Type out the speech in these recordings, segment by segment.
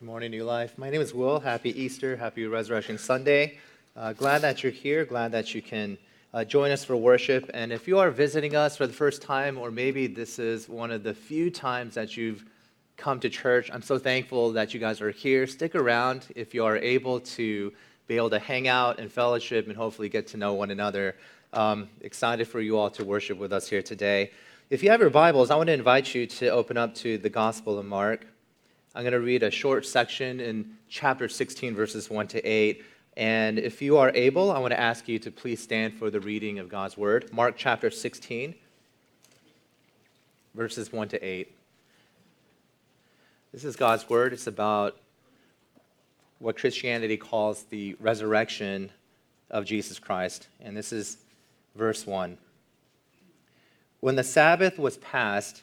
Good morning, New Life. My name is Will. Happy Easter. Happy Resurrection Sunday. Uh, glad that you're here. Glad that you can uh, join us for worship. And if you are visiting us for the first time, or maybe this is one of the few times that you've come to church, I'm so thankful that you guys are here. Stick around if you are able to be able to hang out and fellowship and hopefully get to know one another. Um, excited for you all to worship with us here today. If you have your Bibles, I want to invite you to open up to the Gospel of Mark. I'm going to read a short section in chapter 16, verses 1 to 8. And if you are able, I want to ask you to please stand for the reading of God's Word. Mark chapter 16, verses 1 to 8. This is God's Word. It's about what Christianity calls the resurrection of Jesus Christ. And this is verse 1. When the Sabbath was past,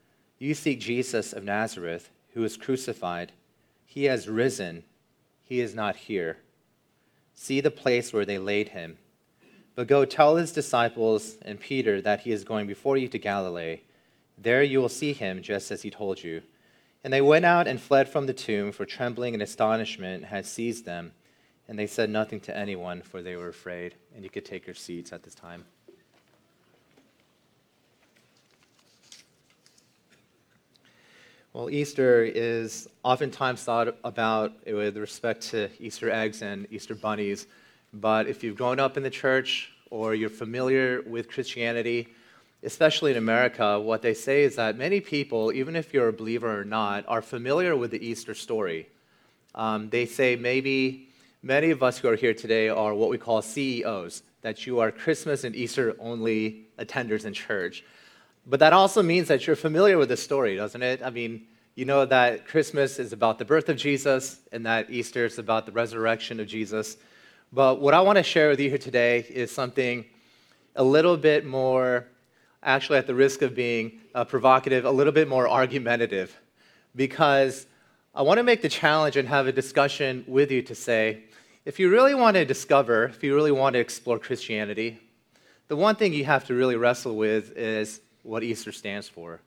You seek Jesus of Nazareth, who was crucified. He has risen. He is not here. See the place where they laid him. But go tell his disciples and Peter that he is going before you to Galilee. There you will see him, just as he told you. And they went out and fled from the tomb, for trembling and astonishment had seized them. And they said nothing to anyone, for they were afraid. And you could take your seats at this time. Well, Easter is oftentimes thought about with respect to Easter eggs and Easter bunnies. But if you've grown up in the church or you're familiar with Christianity, especially in America, what they say is that many people, even if you're a believer or not, are familiar with the Easter story. Um, they say maybe many of us who are here today are what we call CEOs, that you are Christmas and Easter only attenders in church. But that also means that you're familiar with the story, doesn't it? I mean, you know that Christmas is about the birth of Jesus and that Easter is about the resurrection of Jesus. But what I want to share with you here today is something a little bit more, actually, at the risk of being uh, provocative, a little bit more argumentative, because I want to make the challenge and have a discussion with you to say if you really want to discover, if you really want to explore Christianity, the one thing you have to really wrestle with is what Easter stands for,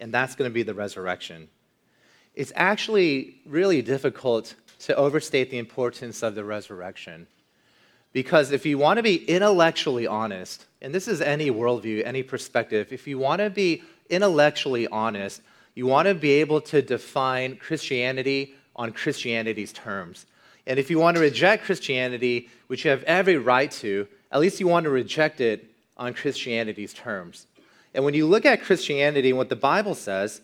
and that's going to be the resurrection. It's actually really difficult to overstate the importance of the resurrection. Because if you want to be intellectually honest, and this is any worldview, any perspective, if you want to be intellectually honest, you want to be able to define Christianity on Christianity's terms. And if you want to reject Christianity, which you have every right to, at least you want to reject it on Christianity's terms. And when you look at Christianity and what the Bible says,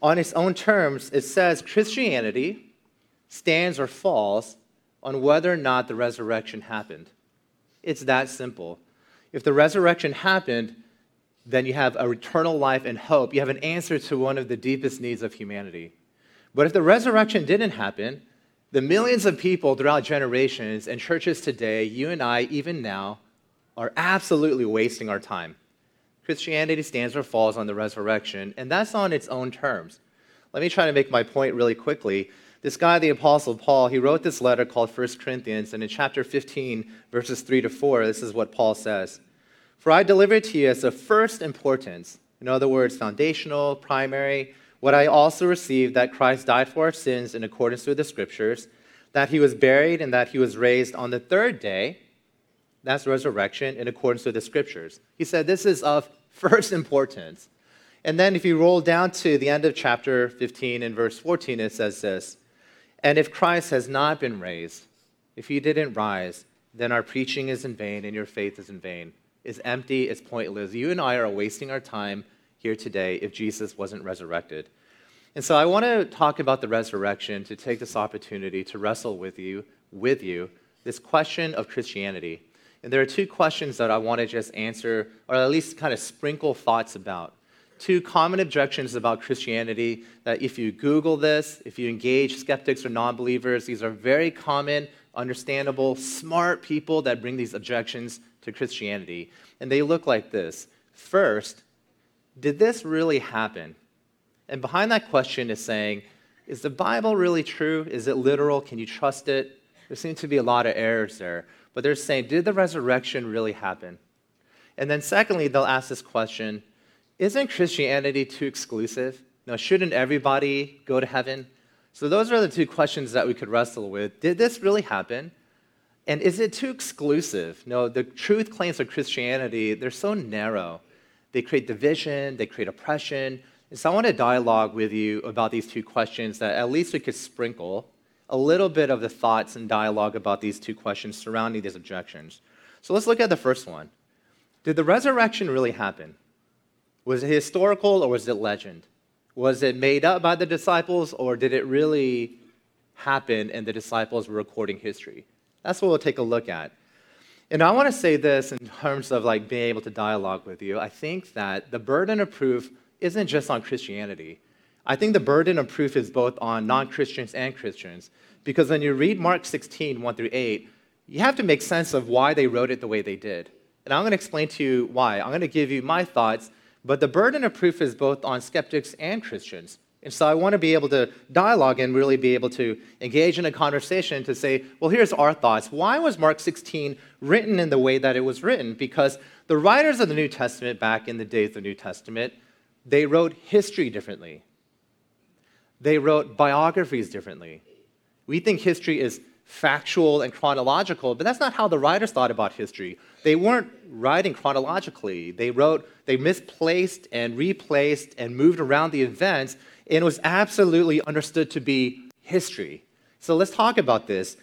on its own terms, it says Christianity stands or falls on whether or not the resurrection happened. It's that simple. If the resurrection happened, then you have a eternal life and hope. You have an answer to one of the deepest needs of humanity. But if the resurrection didn't happen, the millions of people throughout generations and churches today, you and I, even now, are absolutely wasting our time. Christianity stands or falls on the resurrection, and that's on its own terms. Let me try to make my point really quickly. This guy, the Apostle Paul, he wrote this letter called 1 Corinthians, and in chapter 15, verses 3 to 4, this is what Paul says For I delivered to you as of first importance, in other words, foundational, primary, what I also received that Christ died for our sins in accordance with the Scriptures, that he was buried, and that he was raised on the third day that's resurrection in accordance with the scriptures. He said this is of first importance. And then if you roll down to the end of chapter 15 and verse 14, it says this And if Christ has not been raised, if he didn't rise, then our preaching is in vain and your faith is in vain. It's empty, it's pointless. You and I are wasting our time here today if Jesus wasn't resurrected. And so I want to talk about the resurrection to take this opportunity to wrestle with you, with you, this question of Christianity. And there are two questions that I want to just answer, or at least kind of sprinkle thoughts about. two common objections about Christianity that if you Google this, if you engage skeptics or non believers, these are very common, understandable, smart people that bring these objections to Christianity. And they look like this First, did this really happen? And behind that question is saying, is the Bible really true? Is it literal? Can you trust it? There seem to be a lot of errors there. But they're saying, did the resurrection really happen? And then, secondly, they'll ask this question Isn't Christianity too exclusive? Now, shouldn't everybody go to heaven? So, those are the two questions that we could wrestle with. Did this really happen? And is it too exclusive? No, the truth claims of Christianity, they're so narrow. They create division, they create oppression. And so I want to dialogue with you about these two questions that at least we could sprinkle a little bit of the thoughts and dialogue about these two questions surrounding these objections. So let's look at the first one. Did the resurrection really happen? Was it historical or was it legend? Was it made up by the disciples or did it really happen and the disciples were recording history? That's what we'll take a look at. And I want to say this in terms of like being able to dialogue with you. I think that the burden of proof isn't just on Christianity. I think the burden of proof is both on non Christians and Christians. Because when you read Mark 16, 1 through 8, you have to make sense of why they wrote it the way they did. And I'm going to explain to you why. I'm going to give you my thoughts, but the burden of proof is both on skeptics and Christians. And so I want to be able to dialogue and really be able to engage in a conversation to say, well, here's our thoughts. Why was Mark 16 written in the way that it was written? Because the writers of the New Testament, back in the days of the New Testament, they wrote history differently. They wrote biographies differently. We think history is factual and chronological, but that's not how the writers thought about history. They weren't writing chronologically. They wrote, they misplaced and replaced and moved around the events, and it was absolutely understood to be history. So let's talk about this.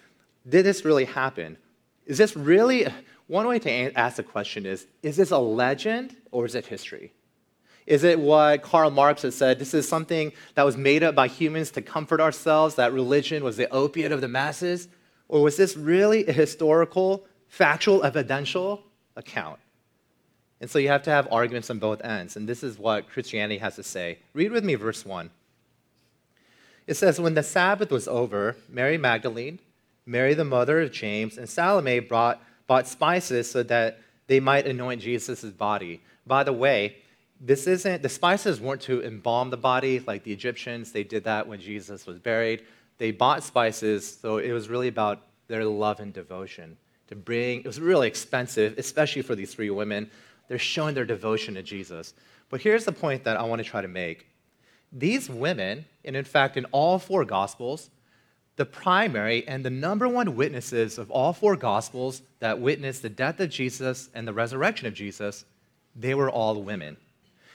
Did this really happen? Is this really, one way to ask the question is, is this a legend or is it history? Is it what Karl Marx has said? This is something that was made up by humans to comfort ourselves, that religion was the opiate of the masses? Or was this really a historical, factual, evidential account? And so you have to have arguments on both ends. And this is what Christianity has to say. Read with me verse 1. It says, When the Sabbath was over, Mary Magdalene, Mary the mother of James, and Salome brought, bought spices so that they might anoint Jesus' body. By the way, this isn't, the spices weren't to embalm the body like the Egyptians. They did that when Jesus was buried. They bought spices, so it was really about their love and devotion. To bring, it was really expensive, especially for these three women. They're showing their devotion to Jesus. But here's the point that I want to try to make. These women, and in fact, in all four Gospels, the primary and the number one witnesses of all four Gospels that witnessed the death of Jesus and the resurrection of Jesus, they were all women.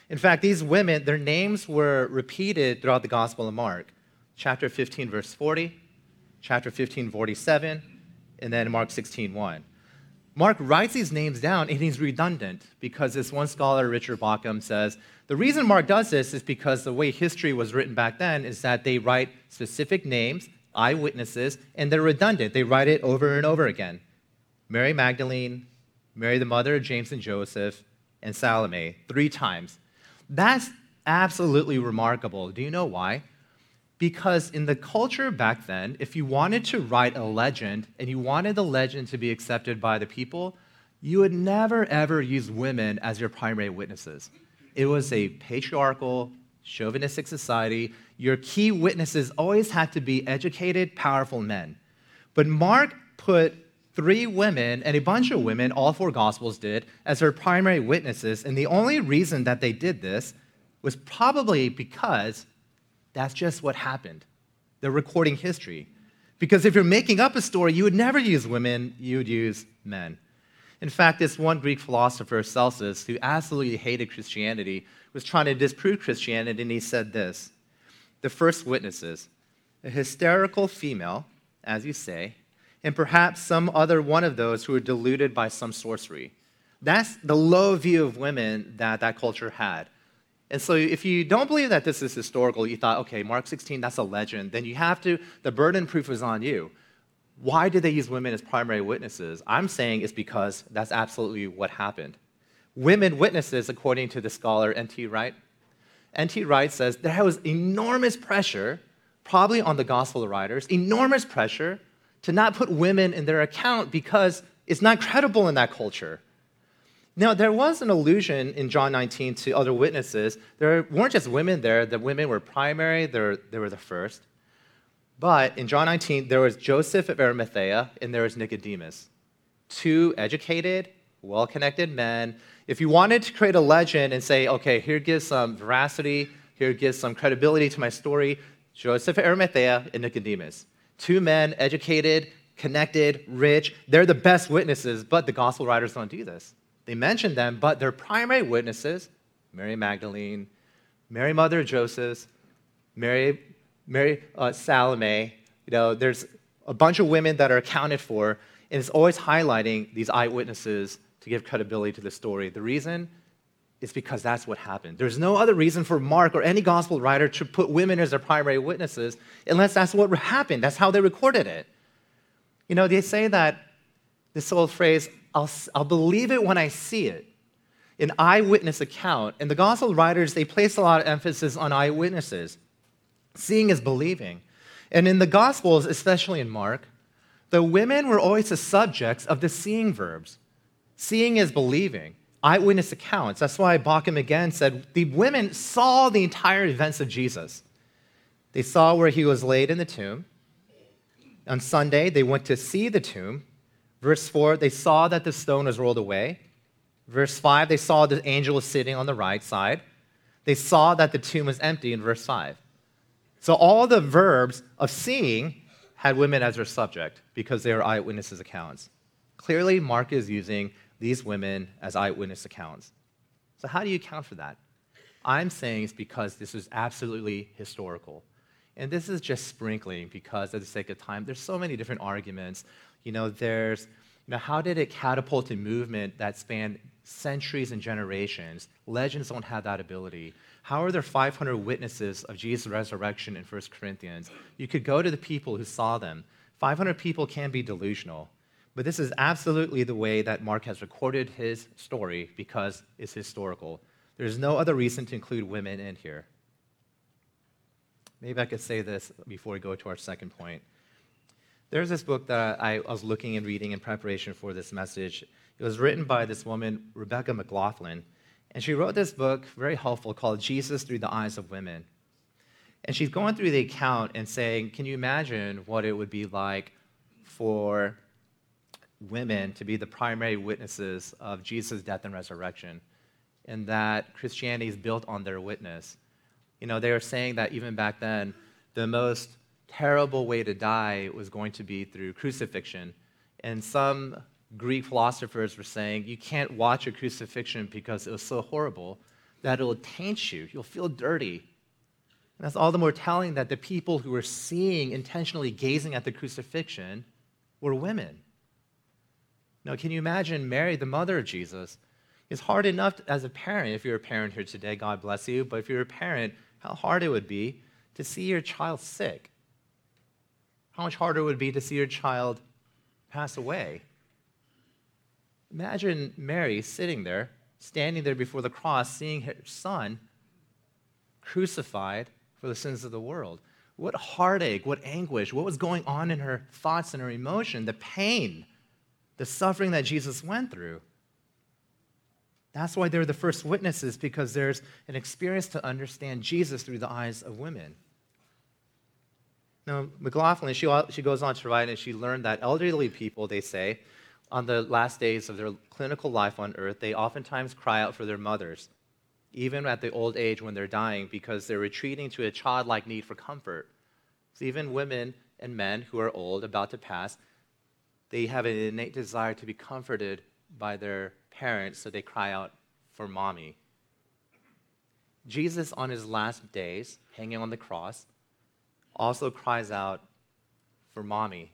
In fact, these women, their names were repeated throughout the Gospel of Mark. Chapter 15, verse 40, chapter 15, 47, and then Mark 16, 1. Mark writes these names down and he's redundant because this one scholar, Richard Bauckham, says the reason Mark does this is because the way history was written back then is that they write specific names, eyewitnesses, and they're redundant. They write it over and over again Mary Magdalene, Mary the mother of James and Joseph, and Salome, three times. That's absolutely remarkable. Do you know why? Because in the culture back then, if you wanted to write a legend and you wanted the legend to be accepted by the people, you would never ever use women as your primary witnesses. It was a patriarchal, chauvinistic society. Your key witnesses always had to be educated, powerful men. But Mark put three women and a bunch of women, all four Gospels did, as their primary witnesses. And the only reason that they did this was probably because that's just what happened. They're recording history. Because if you're making up a story, you would never use women, you would use men. In fact, this one Greek philosopher, Celsus, who absolutely hated Christianity, was trying to disprove Christianity, and he said this The first witnesses, a hysterical female, as you say, and perhaps some other one of those who were deluded by some sorcery. That's the low view of women that that culture had. And so if you don't believe that this is historical, you thought, okay, Mark 16, that's a legend, then you have to, the burden proof is on you. Why did they use women as primary witnesses? I'm saying it's because that's absolutely what happened. Women witnesses, according to the scholar N.T. Wright, N.T. Wright says there was enormous pressure, probably on the gospel writers, enormous pressure to not put women in their account because it's not credible in that culture. Now, there was an allusion in John 19 to other witnesses. There weren't just women there, the women were primary, they were the first. But in John 19, there was Joseph of Arimathea and there was Nicodemus, two educated, well connected men. If you wanted to create a legend and say, okay, here gives some veracity, here gives some credibility to my story, Joseph of Arimathea and Nicodemus. Two men, educated, connected, rich. They're the best witnesses, but the gospel writers don't do this. They mention them, but their primary witnesses, Mary Magdalene, Mary, mother of Joseph, Mary, Mary uh, Salome, you know, there's a bunch of women that are accounted for, and it's always highlighting these eyewitnesses to give credibility to the story. The reason is because that's what happened. There's no other reason for Mark or any gospel writer to put women as their primary witnesses unless that's what happened. That's how they recorded it. You know, they say that this old phrase, I'll, I'll believe it when I see it, an eyewitness account. And the gospel writers, they place a lot of emphasis on eyewitnesses. Seeing is believing. And in the gospels, especially in Mark, the women were always the subjects of the seeing verbs. Seeing is believing. Eyewitness accounts. That's why Bauckham again said the women saw the entire events of Jesus. They saw where he was laid in the tomb. On Sunday, they went to see the tomb. Verse 4, they saw that the stone was rolled away. Verse 5, they saw the angel was sitting on the right side. They saw that the tomb was empty in verse 5. So all the verbs of seeing had women as their subject because they are eyewitnesses' accounts. Clearly, Mark is using these women as eyewitness accounts. So, how do you account for that? I'm saying it's because this is absolutely historical. And this is just sprinkling because, for the sake of time, there's so many different arguments. You know, there's, you know, how did it catapult a movement that spanned centuries and generations? Legends don't have that ability. How are there 500 witnesses of Jesus' resurrection in 1 Corinthians? You could go to the people who saw them. 500 people can be delusional. But this is absolutely the way that Mark has recorded his story because it's historical. There's no other reason to include women in here. Maybe I could say this before we go to our second point. There's this book that I was looking and reading in preparation for this message. It was written by this woman, Rebecca McLaughlin, and she wrote this book, very helpful, called Jesus Through the Eyes of Women. And she's going through the account and saying, Can you imagine what it would be like for women to be the primary witnesses of Jesus' death and resurrection? And that Christianity is built on their witness. You know, they were saying that even back then, the most terrible way to die was going to be through crucifixion. And some Greek philosophers were saying you can't watch a crucifixion because it was so horrible that it'll taint you. You'll feel dirty. And that's all the more telling that the people who were seeing, intentionally gazing at the crucifixion, were women. Now, can you imagine Mary, the mother of Jesus? It's hard enough as a parent, if you're a parent here today, God bless you, but if you're a parent, how hard it would be to see your child sick. How much harder it would be to see your child pass away. Imagine Mary sitting there, standing there before the cross, seeing her son crucified for the sins of the world. What heartache, what anguish, what was going on in her thoughts and her emotion, the pain, the suffering that Jesus went through. That's why they're the first witnesses, because there's an experience to understand Jesus through the eyes of women. Now, McLaughlin, she, she goes on to write, and she learned that elderly people, they say, on the last days of their clinical life on earth, they oftentimes cry out for their mothers, even at the old age when they're dying, because they're retreating to a childlike need for comfort. So even women and men who are old, about to pass, they have an innate desire to be comforted by their parents, so they cry out for mommy. Jesus, on his last days, hanging on the cross, also cries out for mommy.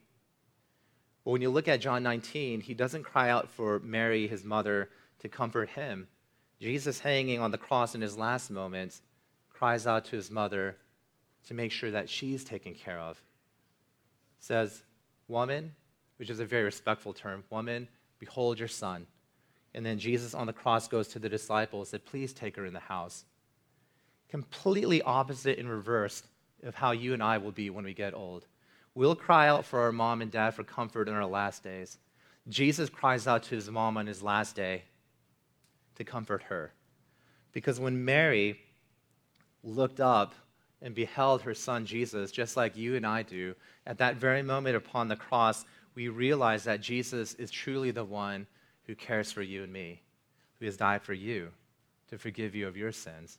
But when you look at John 19, he doesn't cry out for Mary, his mother, to comfort him. Jesus, hanging on the cross in his last moments, cries out to his mother to make sure that she's taken care of. Says, Woman, which is a very respectful term, woman, behold your son. And then Jesus on the cross goes to the disciples, and said, Please take her in the house. completely opposite and reverse of how you and I will be when we get old. We'll cry out for our mom and dad for comfort in our last days. Jesus cries out to his mom on his last day to comfort her. Because when Mary looked up and beheld her son Jesus, just like you and I do, at that very moment upon the cross, we realize that Jesus is truly the one who cares for you and me, who has died for you to forgive you of your sins.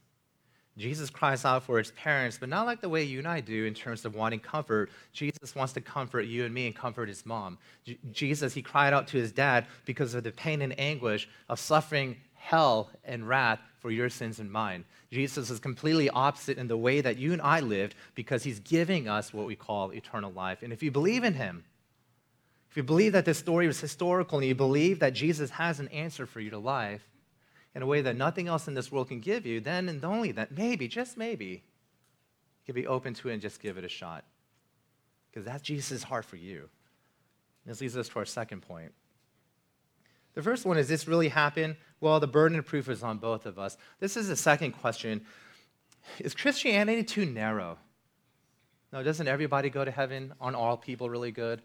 Jesus cries out for his parents, but not like the way you and I do in terms of wanting comfort. Jesus wants to comfort you and me and comfort his mom. J- Jesus, he cried out to his dad because of the pain and anguish of suffering hell and wrath for your sins and mine. Jesus is completely opposite in the way that you and I lived because he's giving us what we call eternal life. And if you believe in him, if you believe that this story was historical and you believe that Jesus has an answer for your life, in a way that nothing else in this world can give you, then and only that maybe, just maybe, you can be open to it and just give it a shot. Because that's Jesus' heart for you. This leads us to our second point. The first one is this really happen? Well, the burden of proof is on both of us. This is the second question. Is Christianity too narrow? No, doesn't everybody go to heaven? Aren't all people really good?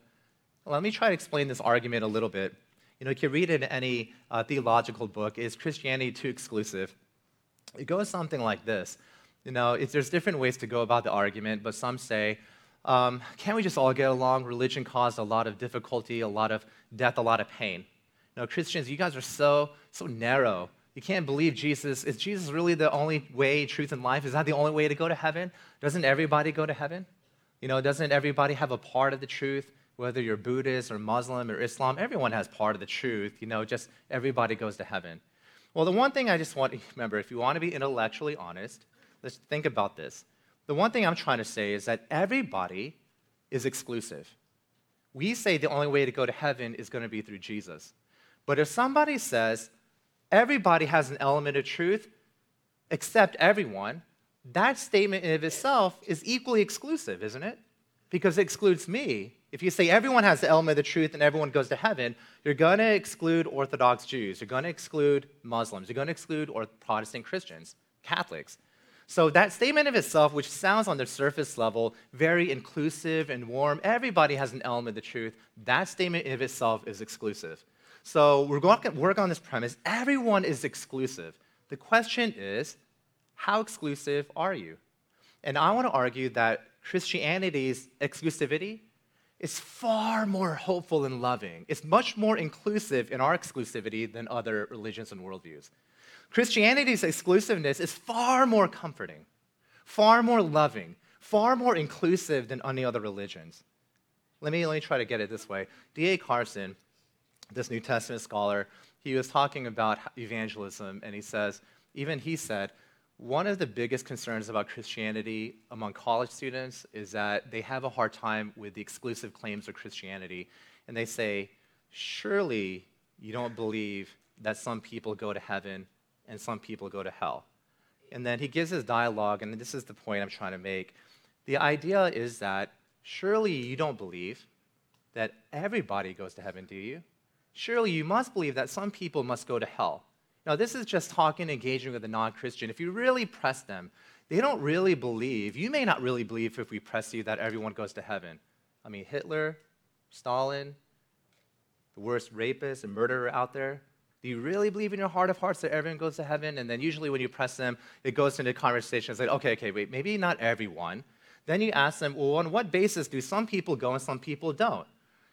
Let me try to explain this argument a little bit. You know, you can read in any uh, theological book. Is Christianity too exclusive? It goes something like this. You know, there's different ways to go about the argument, but some say, um, can't we just all get along? Religion caused a lot of difficulty, a lot of death, a lot of pain. You know, Christians, you guys are so, so narrow. You can't believe Jesus. Is Jesus really the only way, truth, and life? Is that the only way to go to heaven? Doesn't everybody go to heaven? You know, doesn't everybody have a part of the truth? Whether you're Buddhist or Muslim or Islam, everyone has part of the truth. You know, just everybody goes to heaven. Well, the one thing I just want to remember if you want to be intellectually honest, let's think about this. The one thing I'm trying to say is that everybody is exclusive. We say the only way to go to heaven is going to be through Jesus. But if somebody says everybody has an element of truth except everyone, that statement in of itself is equally exclusive, isn't it? Because it excludes me if you say everyone has the element of the truth and everyone goes to heaven, you're going to exclude Orthodox Jews. You're going to exclude Muslims. You're going to exclude or Protestant Christians, Catholics. So that statement of itself, which sounds on the surface level very inclusive and warm, everybody has an element of the truth, that statement of itself is exclusive. So we're going to work on this premise. Everyone is exclusive. The question is, how exclusive are you? And I want to argue that Christianity's exclusivity is far more hopeful and loving. It's much more inclusive in our exclusivity than other religions and worldviews. Christianity's exclusiveness is far more comforting, far more loving, far more inclusive than any other religions. Let me, let me try to get it this way. D.A. Carson, this New Testament scholar, he was talking about evangelism, and he says, even he said, one of the biggest concerns about Christianity among college students is that they have a hard time with the exclusive claims of Christianity. And they say, surely you don't believe that some people go to heaven and some people go to hell. And then he gives his dialogue, and this is the point I'm trying to make. The idea is that surely you don't believe that everybody goes to heaven, do you? Surely you must believe that some people must go to hell. Now, this is just talking, engaging with a non Christian. If you really press them, they don't really believe, you may not really believe if we press you that everyone goes to heaven. I mean, Hitler, Stalin, the worst rapist and murderer out there. Do you really believe in your heart of hearts that everyone goes to heaven? And then usually when you press them, it goes into conversation. It's like, okay, okay, wait, maybe not everyone. Then you ask them, well, on what basis do some people go and some people don't?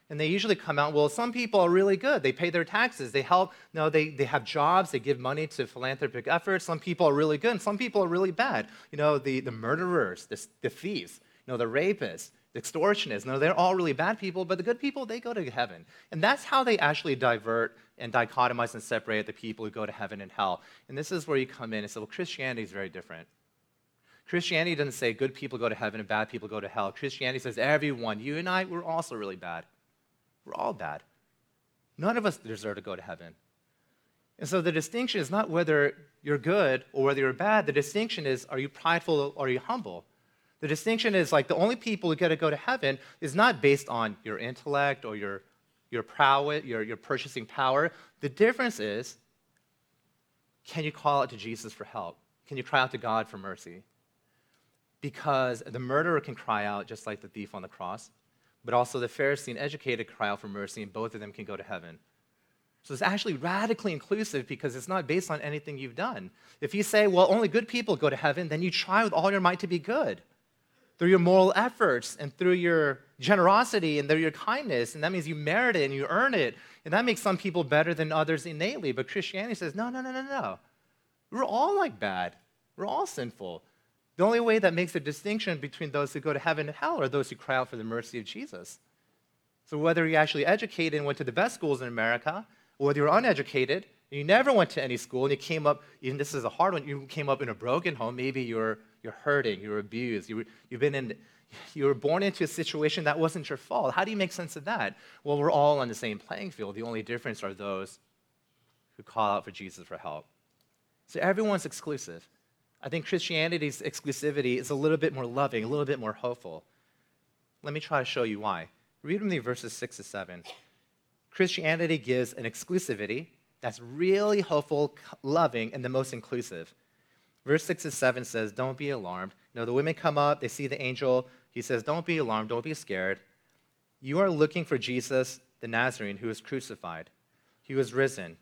And they usually come out, well, some people are really good. They pay their taxes. They help, no, they, they have jobs. They give money to philanthropic efforts. Some people are really good and some people are really bad. You know, the, the murderers, the, the thieves, you know, the rapists, the extortionists. No, they're all really bad people, but the good people, they go to heaven. And that's how they actually divert and dichotomize and separate the people who go to heaven and hell. And this is where you come in and say, well, Christianity is very different. Christianity doesn't say good people go to heaven and bad people go to hell. Christianity says everyone, you and I, we're also really bad. We're all bad. None of us deserve to go to heaven. And so the distinction is not whether you're good or whether you're bad. The distinction is are you prideful or are you humble? The distinction is like the only people who get to go to heaven is not based on your intellect or your, your prowess, your, your purchasing power. The difference is can you call out to Jesus for help? can you cry out to God for mercy? Because the murderer can cry out just like the thief on the cross, but also the Pharisee and educated cry out for mercy, and both of them can go to heaven. So it's actually radically inclusive because it's not based on anything you've done. If you say, well, only good people go to heaven, then you try with all your might to be good through your moral efforts and through your generosity and through your kindness. And that means you merit it and you earn it. And that makes some people better than others innately. But Christianity says, no, no, no, no, no. We're all like bad. We're all sinful. The only way that makes a distinction between those who go to heaven and hell are those who cry out for the mercy of Jesus. So whether you're actually educated and went to the best schools in America, or whether you're uneducated, and you never went to any school, and you came up, even this is a hard one, you came up in a broken home, maybe you're, you're hurting, you're abused, you, you've been in, you were born into a situation that wasn't your fault. How do you make sense of that? Well, we're all on the same playing field. The only difference are those who call out for Jesus for help. So everyone's exclusive. I think Christianity's exclusivity is a little bit more loving, a little bit more hopeful. Let me try to show you why. Read with me verses 6 to 7. Christianity gives an exclusivity that's really hopeful, loving, and the most inclusive. Verse 6 to 7 says, Don't be alarmed. You know, the women come up, they see the angel. He says, Don't be alarmed, don't be scared. You are looking for Jesus, the Nazarene, who was crucified. He was risen.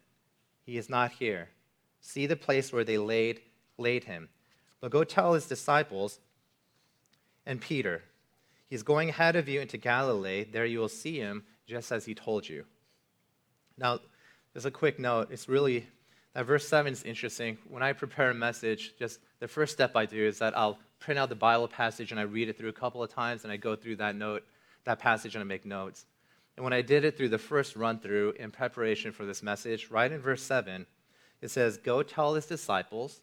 He is not here. See the place where they laid, laid him. But go tell his disciples and Peter, He's going ahead of you into Galilee. There you will see him, just as he told you. Now, just a quick note. It's really, that verse 7 is interesting. When I prepare a message, just the first step I do is that I'll print out the Bible passage and I read it through a couple of times and I go through that note, that passage and I make notes. And when I did it through the first run through in preparation for this message, right in verse 7, it says, Go tell his disciples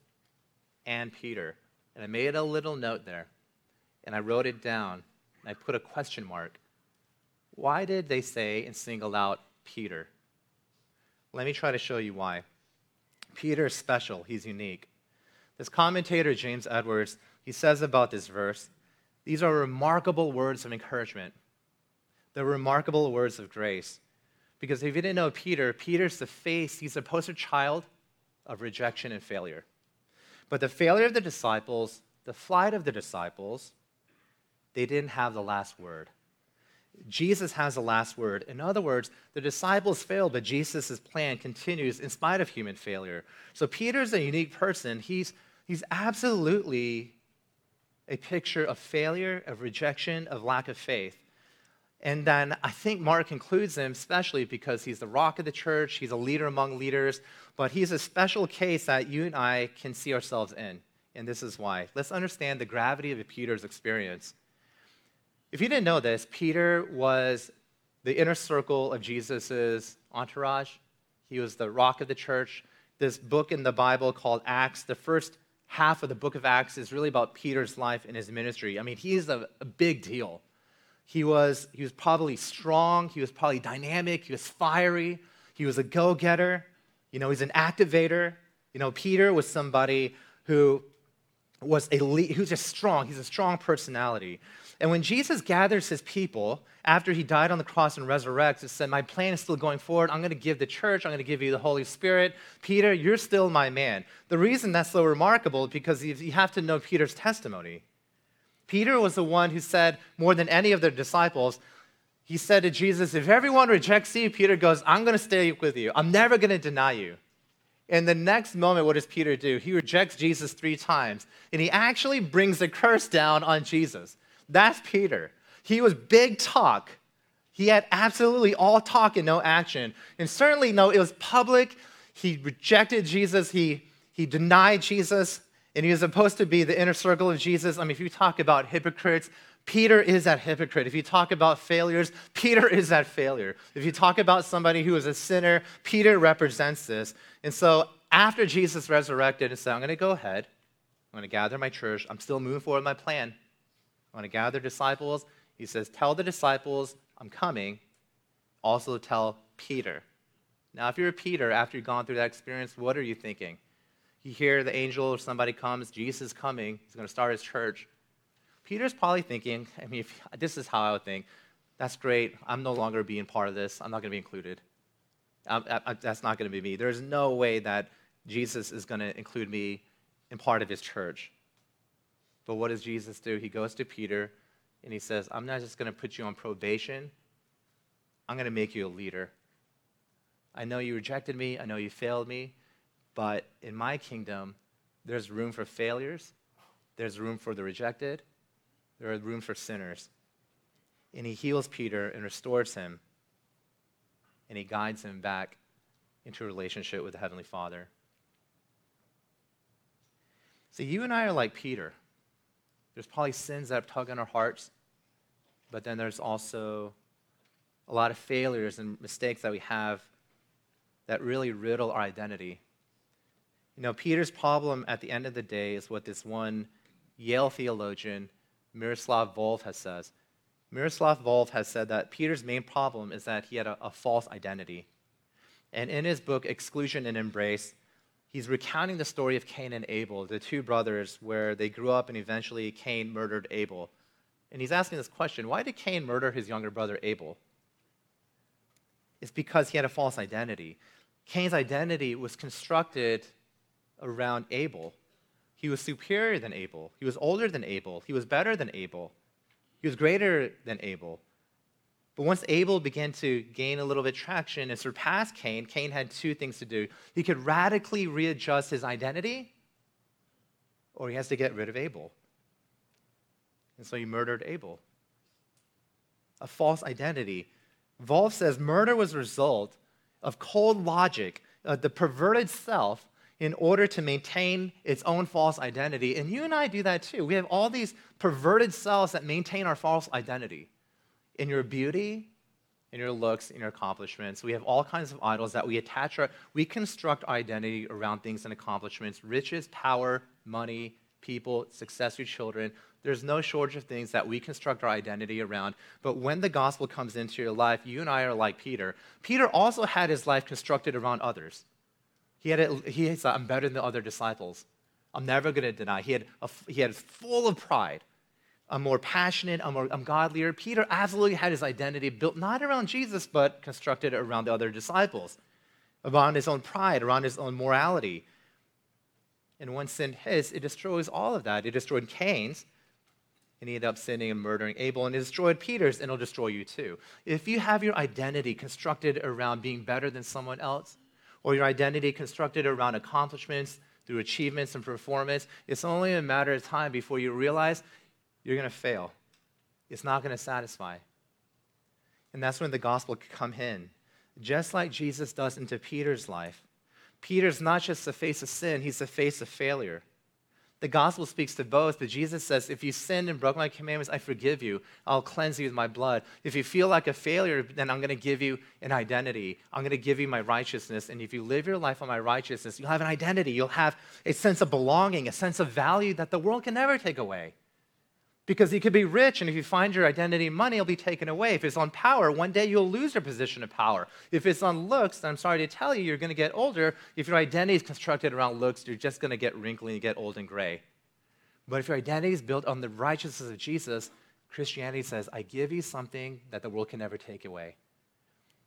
and Peter. And I made a little note there and I wrote it down and I put a question mark. Why did they say and single out Peter? Let me try to show you why. Peter is special, he's unique. This commentator, James Edwards, he says about this verse these are remarkable words of encouragement. They're remarkable words of grace. Because if you didn't know Peter, Peter's the face, he's the poster child of rejection and failure. But the failure of the disciples, the flight of the disciples, they didn't have the last word. Jesus has the last word. In other words, the disciples failed, but Jesus' plan continues in spite of human failure. So Peter's a unique person. He's, he's absolutely a picture of failure, of rejection, of lack of faith. And then I think Mark includes him, especially because he's the rock of the church, he's a leader among leaders, but he's a special case that you and I can see ourselves in. And this is why. Let's understand the gravity of Peter's experience. If you didn't know this, Peter was the inner circle of Jesus' entourage. He was the rock of the church. This book in the Bible called Acts, the first half of the book of Acts is really about Peter's life and his ministry. I mean, he's a, a big deal. He was, he was probably strong, he was probably dynamic, he was fiery, he was a go getter, you know, he's an activator. You know, Peter was somebody who was a who's just strong, he's a strong personality. And when Jesus gathers his people after he died on the cross and resurrects, it said, My plan is still going forward. I'm going to give the church, I'm going to give you the Holy Spirit. Peter, you're still my man. The reason that's so remarkable is because you have to know Peter's testimony. Peter was the one who said, more than any of the disciples, he said to Jesus, If everyone rejects you, Peter goes, I'm going to stay with you. I'm never going to deny you. In the next moment, what does Peter do? He rejects Jesus three times, and he actually brings a curse down on Jesus. That's Peter. He was big talk. He had absolutely all talk and no action. And certainly, no, it was public. He rejected Jesus. He, he denied Jesus. And he was supposed to be the inner circle of Jesus. I mean, if you talk about hypocrites, Peter is that hypocrite. If you talk about failures, Peter is that failure. If you talk about somebody who is a sinner, Peter represents this. And so after Jesus resurrected and said, I'm going to go ahead, I'm going to gather my church, I'm still moving forward with my plan. I'm going to gather disciples. He says, Tell the disciples I'm coming. Also tell Peter. Now, if you're Peter, after you've gone through that experience, what are you thinking? You hear the angel or somebody comes, Jesus is coming, he's going to start his church. Peter's probably thinking, I mean, if, this is how I would think. That's great. I'm no longer being part of this. I'm not going to be included. I, I, that's not going to be me. There's no way that Jesus is going to include me in part of his church. But what does Jesus do? He goes to Peter and he says, I'm not just going to put you on probation, I'm going to make you a leader. I know you rejected me, I know you failed me, but in my kingdom, there's room for failures, there's room for the rejected, there is room for sinners. And he heals Peter and restores him, and he guides him back into a relationship with the Heavenly Father. See, you and I are like Peter. There's probably sins that have tugged on our hearts, but then there's also a lot of failures and mistakes that we have that really riddle our identity. You know, Peter's problem at the end of the day is what this one Yale theologian, Miroslav Volf, has said. Miroslav Volf has said that Peter's main problem is that he had a, a false identity. And in his book, Exclusion and Embrace, he's recounting the story of Cain and Abel, the two brothers, where they grew up and eventually Cain murdered Abel. And he's asking this question why did Cain murder his younger brother Abel? It's because he had a false identity. Cain's identity was constructed around Abel. He was superior than Abel. He was older than Abel. He was better than Abel. He was greater than Abel. But once Abel began to gain a little bit traction and surpass Cain, Cain had two things to do. He could radically readjust his identity, or he has to get rid of Abel. And so he murdered Abel. A false identity. Volf says murder was a result of cold logic, uh, the perverted self, in order to maintain its own false identity. And you and I do that too. We have all these perverted selves that maintain our false identity. In your beauty, in your looks, in your accomplishments. We have all kinds of idols that we attach our, we construct identity around things and accomplishments, riches, power, money, people, success with children. There's no shortage of things that we construct our identity around. But when the gospel comes into your life, you and I are like Peter. Peter also had his life constructed around others. He had it, he said, I'm better than the other disciples. I'm never going to deny. He had, a, he had full of pride. I'm more passionate, I'm, more, I'm godlier. Peter absolutely had his identity built not around Jesus, but constructed around the other disciples, around his own pride, around his own morality. And when sin hits, it destroys all of that. It destroyed Cain's, and he ended up sinning and murdering Abel, and it destroyed Peter's, and it'll destroy you too. If you have your identity constructed around being better than someone else, or your identity constructed around accomplishments through achievements and performance, it's only a matter of time before you realize you're going to fail. It's not going to satisfy. And that's when the gospel can come in. Just like Jesus does into Peter's life. Peter's not just the face of sin, he's the face of failure. The gospel speaks to both, but Jesus says, if you sinned and broke my commandments, I forgive you. I'll cleanse you with my blood. If you feel like a failure, then I'm going to give you an identity. I'm going to give you my righteousness. And if you live your life on my righteousness, you'll have an identity. You'll have a sense of belonging, a sense of value that the world can never take away. Because you could be rich, and if you find your identity in money, it'll be taken away. If it's on power, one day you'll lose your position of power. If it's on looks, then I'm sorry to tell you, you're going to get older. If your identity is constructed around looks, you're just going to get wrinkly and get old and gray. But if your identity is built on the righteousness of Jesus, Christianity says, I give you something that the world can never take away.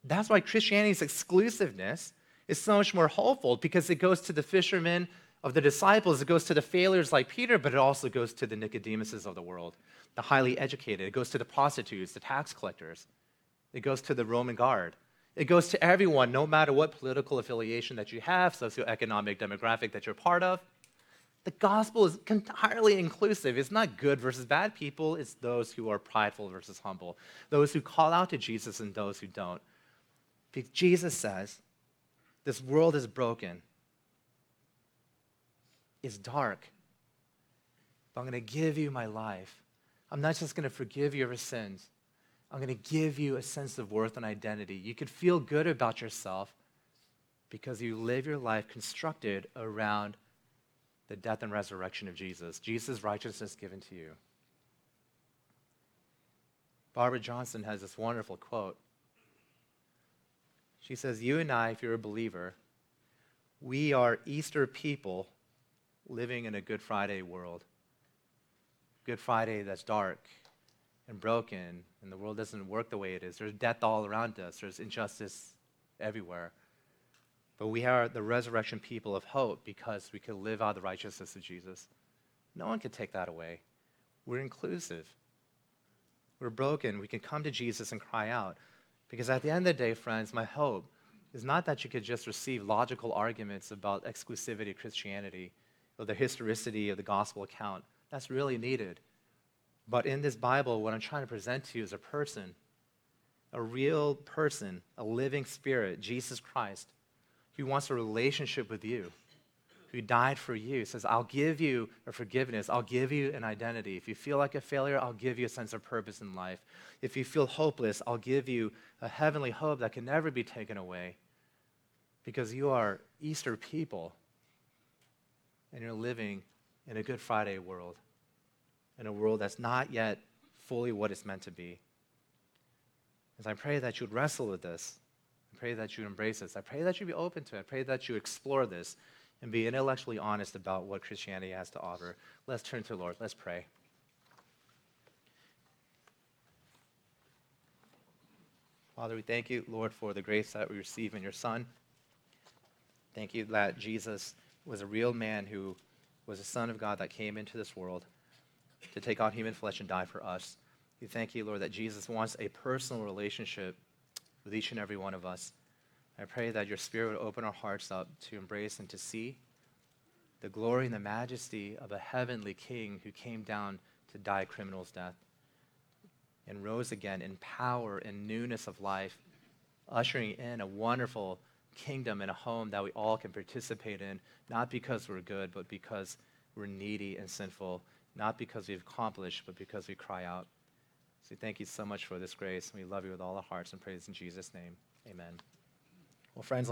That's why Christianity's exclusiveness is so much more hopeful because it goes to the fishermen of the disciples, it goes to the failures like Peter, but it also goes to the Nicodemuses of the world, the highly educated. It goes to the prostitutes, the tax collectors. It goes to the Roman guard. It goes to everyone, no matter what political affiliation that you have, socioeconomic demographic that you're part of. The gospel is entirely inclusive. It's not good versus bad people, it's those who are prideful versus humble, those who call out to Jesus and those who don't. Jesus says, This world is broken, is dark. But I'm going to give you my life. I'm not just going to forgive your sins. I'm going to give you a sense of worth and identity. You could feel good about yourself because you live your life constructed around the death and resurrection of Jesus, Jesus' righteousness given to you. Barbara Johnson has this wonderful quote. She says, You and I, if you're a believer, we are Easter people living in a Good Friday world. Good Friday that's dark and broken, and the world doesn't work the way it is. There's death all around us, there's injustice everywhere. but we are the resurrection people of hope because we can live out the righteousness of Jesus. No one can take that away. We're inclusive. We're broken. We can come to Jesus and cry out. Because at the end of the day, friends, my hope is not that you could just receive logical arguments about exclusivity of Christianity or the historicity of the gospel account. That's really needed. But in this Bible, what I'm trying to present to you is a person, a real person, a living spirit, Jesus Christ, who wants a relationship with you, who died for you, says, I'll give you a forgiveness, I'll give you an identity. If you feel like a failure, I'll give you a sense of purpose in life. If you feel hopeless, I'll give you a heavenly hope that can never be taken away. Because you are Easter people, and you're living in a Good Friday world, in a world that's not yet fully what it's meant to be. As I pray that you'd wrestle with this, I pray that you embrace this. I pray that you be open to it. I pray that you explore this and be intellectually honest about what Christianity has to offer. Let's turn to the Lord. Let's pray. Father, we thank you, Lord, for the grace that we receive in your Son. Thank you that Jesus was a real man who was the Son of God that came into this world to take on human flesh and die for us. We thank you, Lord, that Jesus wants a personal relationship with each and every one of us. I pray that your Spirit would open our hearts up to embrace and to see the glory and the majesty of a heavenly King who came down to die a criminal's death and rose again in power and newness of life, ushering in a wonderful kingdom and a home that we all can participate in, not because we're good, but because we're needy and sinful, not because we've accomplished, but because we cry out. So thank you so much for this grace, we love you with all our hearts and praise in Jesus' name. Amen. Well, friends,